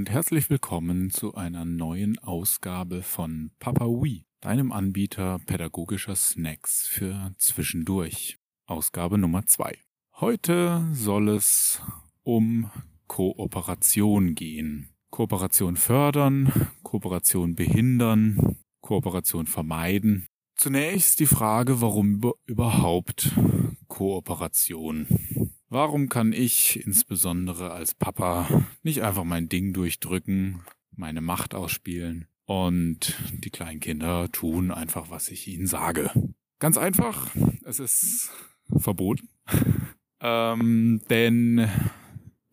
und herzlich willkommen zu einer neuen Ausgabe von Papa Wee, deinem Anbieter pädagogischer Snacks für zwischendurch. Ausgabe Nummer zwei. Heute soll es um Kooperation gehen. Kooperation fördern, Kooperation behindern, Kooperation vermeiden. Zunächst die Frage, warum überhaupt Kooperation? Warum kann ich insbesondere als Papa nicht einfach mein Ding durchdrücken, meine Macht ausspielen und die kleinen Kinder tun einfach, was ich ihnen sage? Ganz einfach, es ist verboten. ähm, denn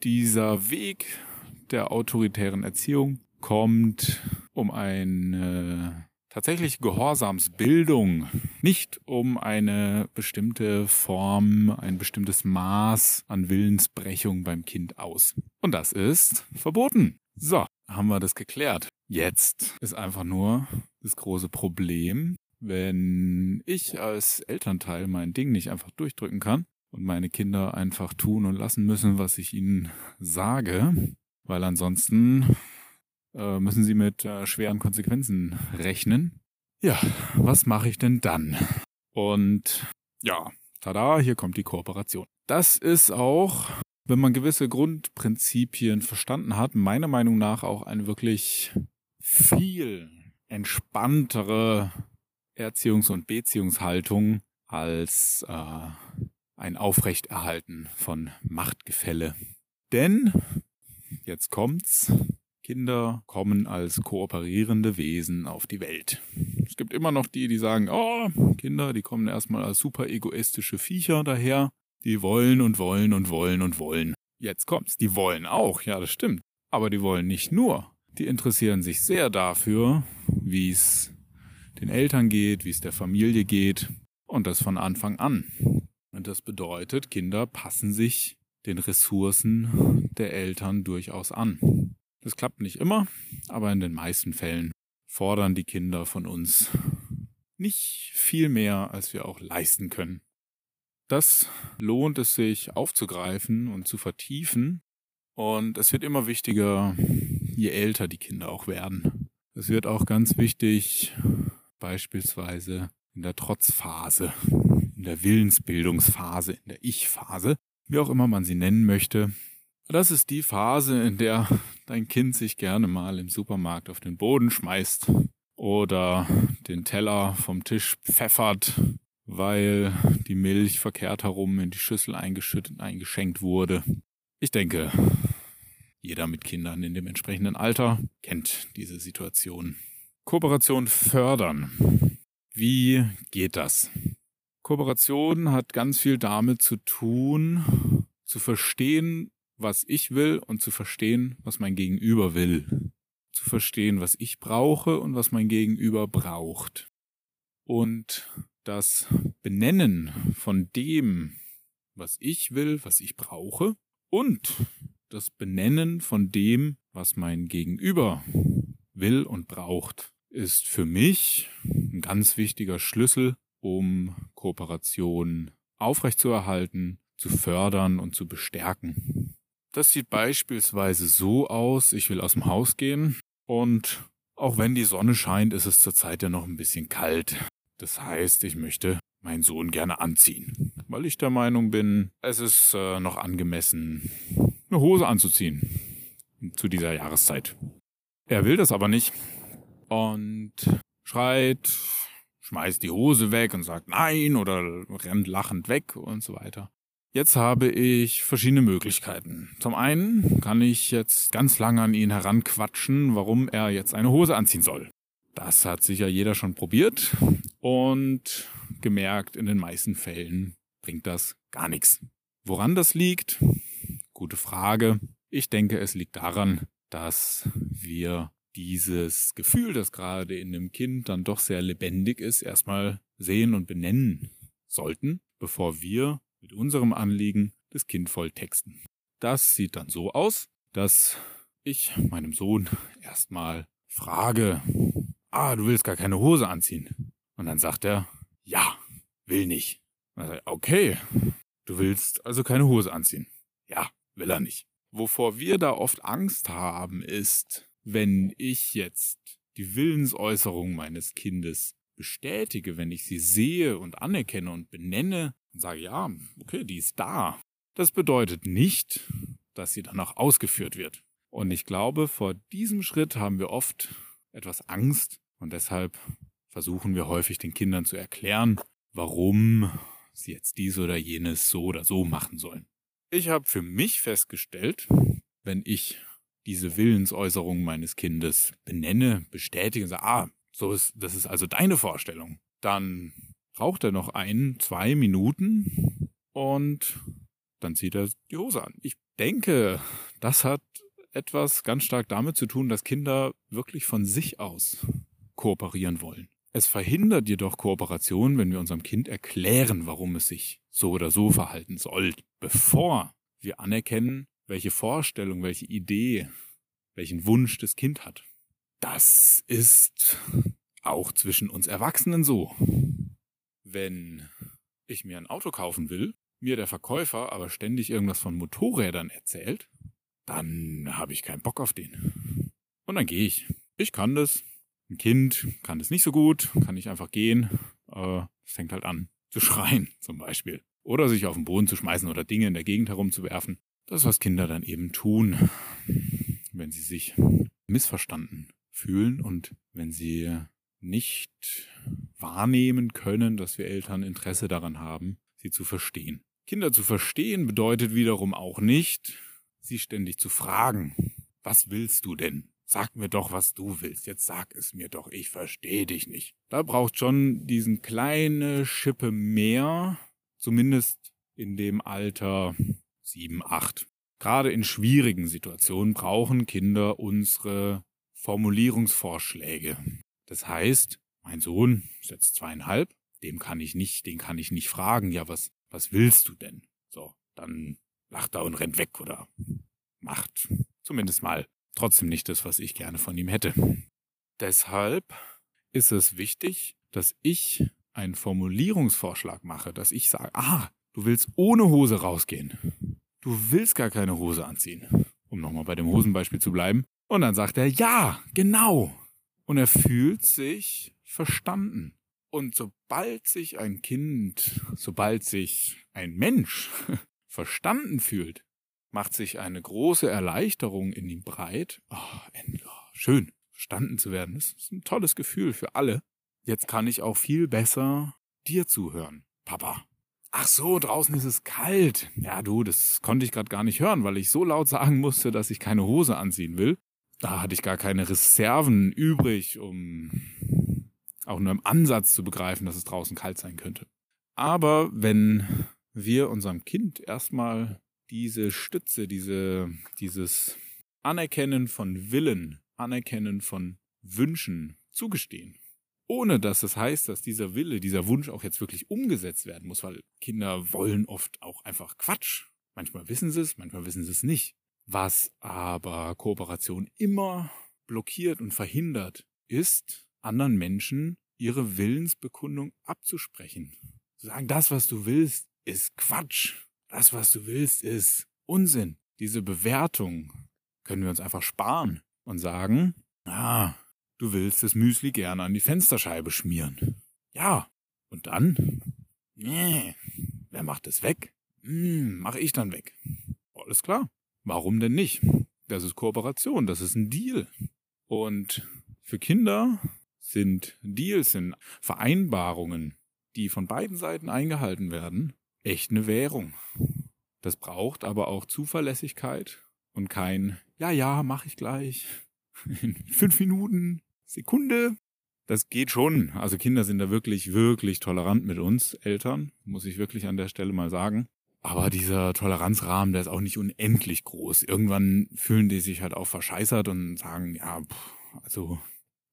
dieser Weg der autoritären Erziehung kommt um eine tatsächlich Gehorsamsbildung, nicht um eine bestimmte Form, ein bestimmtes Maß an Willensbrechung beim Kind aus. Und das ist verboten. So, haben wir das geklärt. Jetzt ist einfach nur das große Problem, wenn ich als Elternteil mein Ding nicht einfach durchdrücken kann und meine Kinder einfach tun und lassen müssen, was ich ihnen sage, weil ansonsten äh, müssen sie mit äh, schweren Konsequenzen rechnen. Ja, was mache ich denn dann? Und ja, tada, hier kommt die Kooperation. Das ist auch, wenn man gewisse Grundprinzipien verstanden hat, meiner Meinung nach auch eine wirklich viel entspanntere Erziehungs- und Beziehungshaltung als äh, ein Aufrechterhalten von Machtgefälle. Denn, jetzt kommt's, Kinder kommen als kooperierende Wesen auf die Welt. Es gibt immer noch die, die sagen, oh, Kinder, die kommen erstmal als super egoistische Viecher daher. Die wollen und wollen und wollen und wollen. Jetzt kommt's, die wollen auch, ja, das stimmt. Aber die wollen nicht nur. Die interessieren sich sehr dafür, wie es den Eltern geht, wie es der Familie geht. Und das von Anfang an. Und das bedeutet, Kinder passen sich den Ressourcen der Eltern durchaus an. Das klappt nicht immer, aber in den meisten Fällen fordern die Kinder von uns nicht viel mehr, als wir auch leisten können. Das lohnt es sich aufzugreifen und zu vertiefen. Und es wird immer wichtiger, je älter die Kinder auch werden. Es wird auch ganz wichtig, beispielsweise in der Trotzphase, in der Willensbildungsphase, in der Ich-Phase, wie auch immer man sie nennen möchte, das ist die Phase, in der dein Kind sich gerne mal im Supermarkt auf den Boden schmeißt oder den Teller vom Tisch pfeffert, weil die Milch verkehrt herum in die Schüssel eingeschüttet, eingeschenkt wurde. Ich denke, jeder mit Kindern in dem entsprechenden Alter kennt diese Situation. Kooperation fördern. Wie geht das? Kooperation hat ganz viel damit zu tun, zu verstehen, was ich will und zu verstehen, was mein Gegenüber will. Zu verstehen, was ich brauche und was mein Gegenüber braucht. Und das Benennen von dem, was ich will, was ich brauche und das Benennen von dem, was mein Gegenüber will und braucht, ist für mich ein ganz wichtiger Schlüssel, um Kooperation aufrechtzuerhalten, zu fördern und zu bestärken. Das sieht beispielsweise so aus, ich will aus dem Haus gehen und auch wenn die Sonne scheint, ist es zurzeit ja noch ein bisschen kalt. Das heißt, ich möchte meinen Sohn gerne anziehen, weil ich der Meinung bin, es ist äh, noch angemessen, eine Hose anzuziehen zu dieser Jahreszeit. Er will das aber nicht und schreit, schmeißt die Hose weg und sagt nein oder rennt lachend weg und so weiter. Jetzt habe ich verschiedene Möglichkeiten. Zum einen kann ich jetzt ganz lange an ihn heranquatschen, warum er jetzt eine Hose anziehen soll. Das hat sicher jeder schon probiert und gemerkt, in den meisten Fällen bringt das gar nichts. Woran das liegt? Gute Frage. Ich denke, es liegt daran, dass wir dieses Gefühl, das gerade in dem Kind dann doch sehr lebendig ist, erstmal sehen und benennen sollten, bevor wir mit unserem Anliegen das Kind voll texten. Das sieht dann so aus, dass ich meinem Sohn erstmal frage, ah, du willst gar keine Hose anziehen. Und dann sagt er, ja, will nicht. Sagt okay, du willst also keine Hose anziehen. Ja, will er nicht. Wovor wir da oft Angst haben, ist, wenn ich jetzt die Willensäußerung meines Kindes bestätige, wenn ich sie sehe und anerkenne und benenne und sage, ja, okay, die ist da. Das bedeutet nicht, dass sie dann auch ausgeführt wird. Und ich glaube, vor diesem Schritt haben wir oft etwas Angst und deshalb versuchen wir häufig den Kindern zu erklären, warum sie jetzt dies oder jenes so oder so machen sollen. Ich habe für mich festgestellt, wenn ich diese Willensäußerung meines Kindes benenne, bestätige und sage, ah, so ist, das ist also deine Vorstellung, dann braucht er noch ein, zwei Minuten und dann zieht er die Hose an. Ich denke, das hat etwas ganz stark damit zu tun, dass Kinder wirklich von sich aus kooperieren wollen. Es verhindert jedoch Kooperation, wenn wir unserem Kind erklären, warum es sich so oder so verhalten soll, bevor wir anerkennen, welche Vorstellung, welche Idee, welchen Wunsch das Kind hat. Das ist auch zwischen uns Erwachsenen so. Wenn ich mir ein Auto kaufen will, mir der Verkäufer aber ständig irgendwas von Motorrädern erzählt, dann habe ich keinen Bock auf den. Und dann gehe ich. Ich kann das. Ein Kind kann das nicht so gut, kann nicht einfach gehen. Äh, es fängt halt an zu schreien, zum Beispiel. Oder sich auf den Boden zu schmeißen oder Dinge in der Gegend herumzuwerfen. Das, was Kinder dann eben tun, wenn sie sich missverstanden fühlen und wenn sie nicht wahrnehmen können, dass wir Eltern Interesse daran haben, sie zu verstehen. Kinder zu verstehen bedeutet wiederum auch nicht, sie ständig zu fragen. Was willst du denn? Sag mir doch, was du willst. Jetzt sag es mir doch. Ich verstehe dich nicht. Da braucht schon diesen kleine Schippe mehr, zumindest in dem Alter sieben, acht. Gerade in schwierigen Situationen brauchen Kinder unsere Formulierungsvorschläge. Das heißt, mein Sohn ist jetzt zweieinhalb, dem kann ich nicht, den kann ich nicht fragen, ja, was, was willst du denn? So, dann lacht er und rennt weg oder macht zumindest mal trotzdem nicht das, was ich gerne von ihm hätte. Deshalb ist es wichtig, dass ich einen Formulierungsvorschlag mache, dass ich sage, ah, du willst ohne Hose rausgehen. Du willst gar keine Hose anziehen. Um nochmal bei dem Hosenbeispiel zu bleiben. Und dann sagt er, ja, genau. Und er fühlt sich verstanden. Und sobald sich ein Kind, sobald sich ein Mensch verstanden fühlt, macht sich eine große Erleichterung in ihm breit. Oh, schön, verstanden zu werden. Das ist ein tolles Gefühl für alle. Jetzt kann ich auch viel besser dir zuhören, Papa. Ach so, draußen ist es kalt. Ja, du, das konnte ich gerade gar nicht hören, weil ich so laut sagen musste, dass ich keine Hose anziehen will. Da hatte ich gar keine Reserven übrig, um auch nur im Ansatz zu begreifen, dass es draußen kalt sein könnte. Aber wenn wir unserem Kind erstmal diese Stütze, diese, dieses Anerkennen von Willen, Anerkennen von Wünschen zugestehen. Ohne dass es heißt, dass dieser Wille, dieser Wunsch auch jetzt wirklich umgesetzt werden muss, weil Kinder wollen oft auch einfach Quatsch. Manchmal wissen sie es, manchmal wissen sie es nicht. Was aber Kooperation immer blockiert und verhindert, ist, anderen Menschen ihre Willensbekundung abzusprechen. Zu sagen, das, was du willst, ist Quatsch. Das, was du willst, ist Unsinn. Diese Bewertung können wir uns einfach sparen und sagen, ah, du willst das Müsli gerne an die Fensterscheibe schmieren. Ja. Und dann? Nee. Wer macht es weg? Hm, mach ich dann weg. Alles klar. Warum denn nicht? Das ist Kooperation, das ist ein Deal. Und für Kinder sind Deals, sind Vereinbarungen, die von beiden Seiten eingehalten werden, echt eine Währung. Das braucht aber auch Zuverlässigkeit und kein Ja, ja, mach ich gleich. In fünf Minuten, Sekunde. Das geht schon. Also Kinder sind da wirklich, wirklich tolerant mit uns, Eltern, muss ich wirklich an der Stelle mal sagen. Aber dieser Toleranzrahmen, der ist auch nicht unendlich groß. Irgendwann fühlen die sich halt auch verscheißert und sagen, ja, also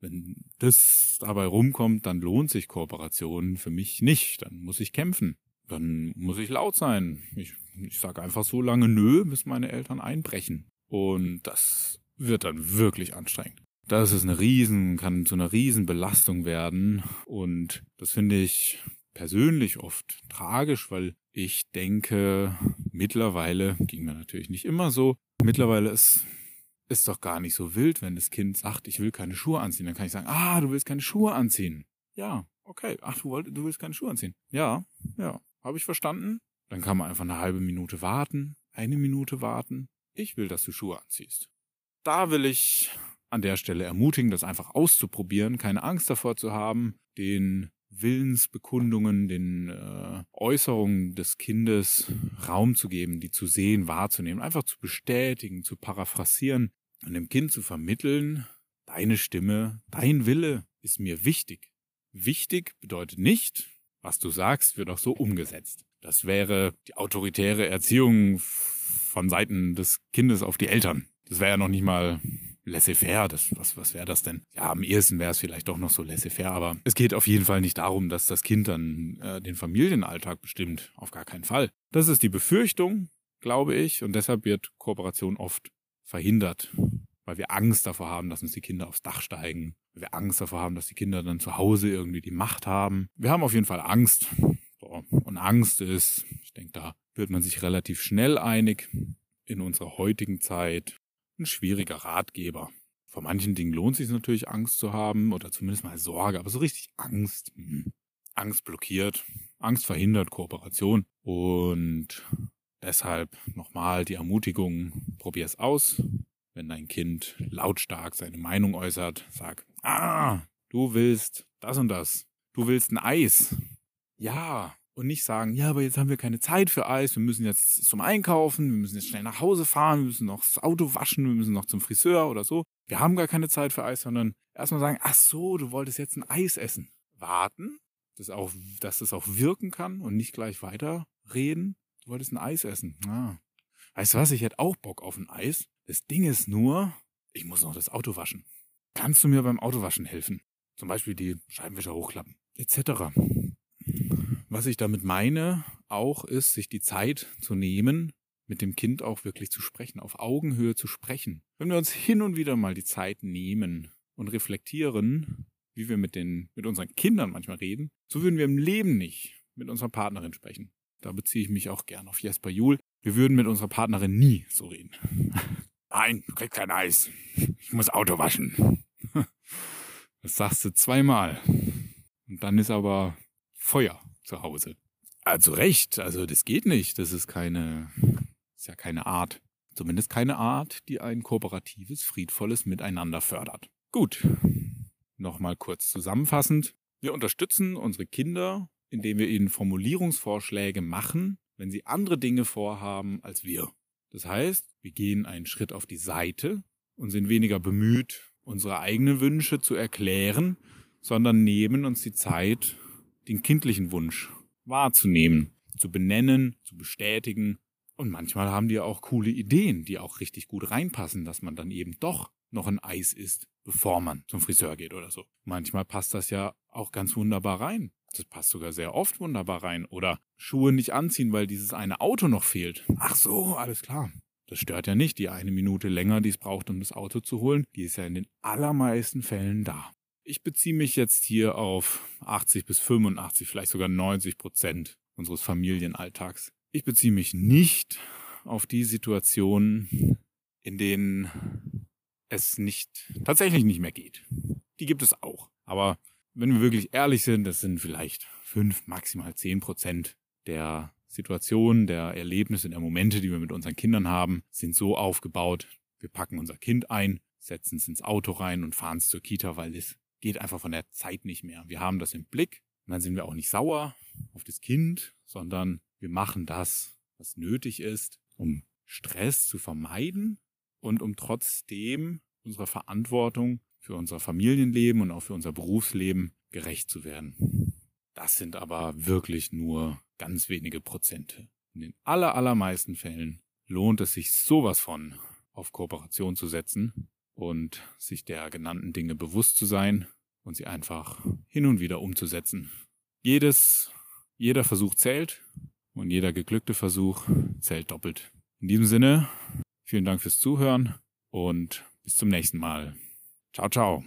wenn das dabei rumkommt, dann lohnt sich Kooperation für mich nicht. Dann muss ich kämpfen dann muss ich laut sein. Ich, ich sage einfach so lange nö, bis meine Eltern einbrechen. Und das wird dann wirklich anstrengend. Das ist eine riesen, kann zu einer riesen Belastung werden. Und das finde ich persönlich oft tragisch, weil ich denke, mittlerweile, ging mir natürlich nicht immer so, Mittlerweile ist ist doch gar nicht so wild, wenn das Kind sagt, ich will keine Schuhe anziehen. Dann kann ich sagen, ah, du willst keine Schuhe anziehen. Ja, okay. Ach, du, wollt, du willst keine Schuhe anziehen. Ja, ja. Habe ich verstanden? Dann kann man einfach eine halbe Minute warten, eine Minute warten. Ich will, dass du Schuhe anziehst. Da will ich an der Stelle ermutigen, das einfach auszuprobieren, keine Angst davor zu haben, den Willensbekundungen, den äh, Äußerungen des Kindes Raum zu geben, die zu sehen, wahrzunehmen, einfach zu bestätigen, zu paraphrasieren und dem Kind zu vermitteln, deine Stimme, dein Wille ist mir wichtig. Wichtig bedeutet nicht, was du sagst, wird auch so umgesetzt. Das wäre die autoritäre Erziehung von Seiten des Kindes auf die Eltern. Das wäre ja noch nicht mal laissez-faire, das, was, was wäre das denn? Ja, am ehesten wäre es vielleicht doch noch so laissez-faire, aber es geht auf jeden Fall nicht darum, dass das Kind dann äh, den Familienalltag bestimmt. Auf gar keinen Fall. Das ist die Befürchtung, glaube ich, und deshalb wird Kooperation oft verhindert, weil wir Angst davor haben, dass uns die Kinder aufs Dach steigen, weil wir Angst davor haben, dass die Kinder dann zu Hause irgendwie die Macht haben. Wir haben auf jeden Fall Angst. Und Angst ist, ich denke, da wird man sich relativ schnell einig in unserer heutigen Zeit ein schwieriger Ratgeber. Vor manchen Dingen lohnt es sich natürlich, Angst zu haben oder zumindest mal Sorge, aber so richtig Angst. Hm. Angst blockiert, Angst verhindert Kooperation und deshalb nochmal die Ermutigung, probier es aus. Wenn dein Kind lautstark seine Meinung äußert, sag, ah, du willst das und das. Du willst ein Eis. Ja, und nicht sagen, ja, aber jetzt haben wir keine Zeit für Eis, wir müssen jetzt zum Einkaufen, wir müssen jetzt schnell nach Hause fahren, wir müssen noch das Auto waschen, wir müssen noch zum Friseur oder so. Wir haben gar keine Zeit für Eis, sondern erstmal sagen, ach so, du wolltest jetzt ein Eis essen. Warten, dass, auch, dass das auch wirken kann und nicht gleich weiter reden. Du wolltest ein Eis essen. Ah. Weißt du was, ich hätte auch Bock auf ein Eis. Das Ding ist nur, ich muss noch das Auto waschen. Kannst du mir beim Autowaschen helfen? Zum Beispiel die Scheibenwischer hochklappen, etc. Was ich damit meine, auch ist, sich die Zeit zu nehmen, mit dem Kind auch wirklich zu sprechen, auf Augenhöhe zu sprechen. Wenn wir uns hin und wieder mal die Zeit nehmen und reflektieren, wie wir mit den, mit unseren Kindern manchmal reden, so würden wir im Leben nicht mit unserer Partnerin sprechen. Da beziehe ich mich auch gern auf Jesper Juhl. Wir würden mit unserer Partnerin nie so reden. Nein, du kriegst kein Eis. Ich muss Auto waschen. Das sagst du zweimal. Und dann ist aber Feuer zu Hause. Also recht, also das geht nicht. Das ist keine, ist ja keine Art. Zumindest keine Art, die ein kooperatives, friedvolles Miteinander fördert. Gut. Nochmal kurz zusammenfassend. Wir unterstützen unsere Kinder, indem wir ihnen Formulierungsvorschläge machen, wenn sie andere Dinge vorhaben als wir. Das heißt, wir gehen einen Schritt auf die Seite und sind weniger bemüht, unsere eigenen Wünsche zu erklären, sondern nehmen uns die Zeit, den kindlichen Wunsch wahrzunehmen, zu benennen, zu bestätigen. Und manchmal haben die auch coole Ideen, die auch richtig gut reinpassen, dass man dann eben doch noch ein Eis isst, bevor man zum Friseur geht oder so. Manchmal passt das ja auch ganz wunderbar rein. Das passt sogar sehr oft wunderbar rein. Oder Schuhe nicht anziehen, weil dieses eine Auto noch fehlt. Ach so, alles klar. Das stört ja nicht. Die eine Minute länger, die es braucht, um das Auto zu holen, die ist ja in den allermeisten Fällen da. Ich beziehe mich jetzt hier auf 80 bis 85, vielleicht sogar 90 Prozent unseres Familienalltags. Ich beziehe mich nicht auf die Situationen, in denen es nicht, tatsächlich nicht mehr geht. Die gibt es auch. Aber wenn wir wirklich ehrlich sind, das sind vielleicht fünf, maximal zehn Prozent der Situationen, der Erlebnisse, der Momente, die wir mit unseren Kindern haben, sind so aufgebaut. Wir packen unser Kind ein, setzen es ins Auto rein und fahren es zur Kita, weil es geht einfach von der Zeit nicht mehr. Wir haben das im Blick und dann sind wir auch nicht sauer auf das Kind, sondern wir machen das, was nötig ist, um Stress zu vermeiden und um trotzdem unserer Verantwortung für unser Familienleben und auch für unser Berufsleben gerecht zu werden. Das sind aber wirklich nur ganz wenige Prozente. In den aller, allermeisten Fällen lohnt es sich sowas von auf Kooperation zu setzen und sich der genannten Dinge bewusst zu sein und sie einfach hin und wieder umzusetzen. Jedes, jeder Versuch zählt und jeder geglückte Versuch zählt doppelt. In diesem Sinne, vielen Dank fürs Zuhören und bis zum nächsten Mal. Ciao, ciao.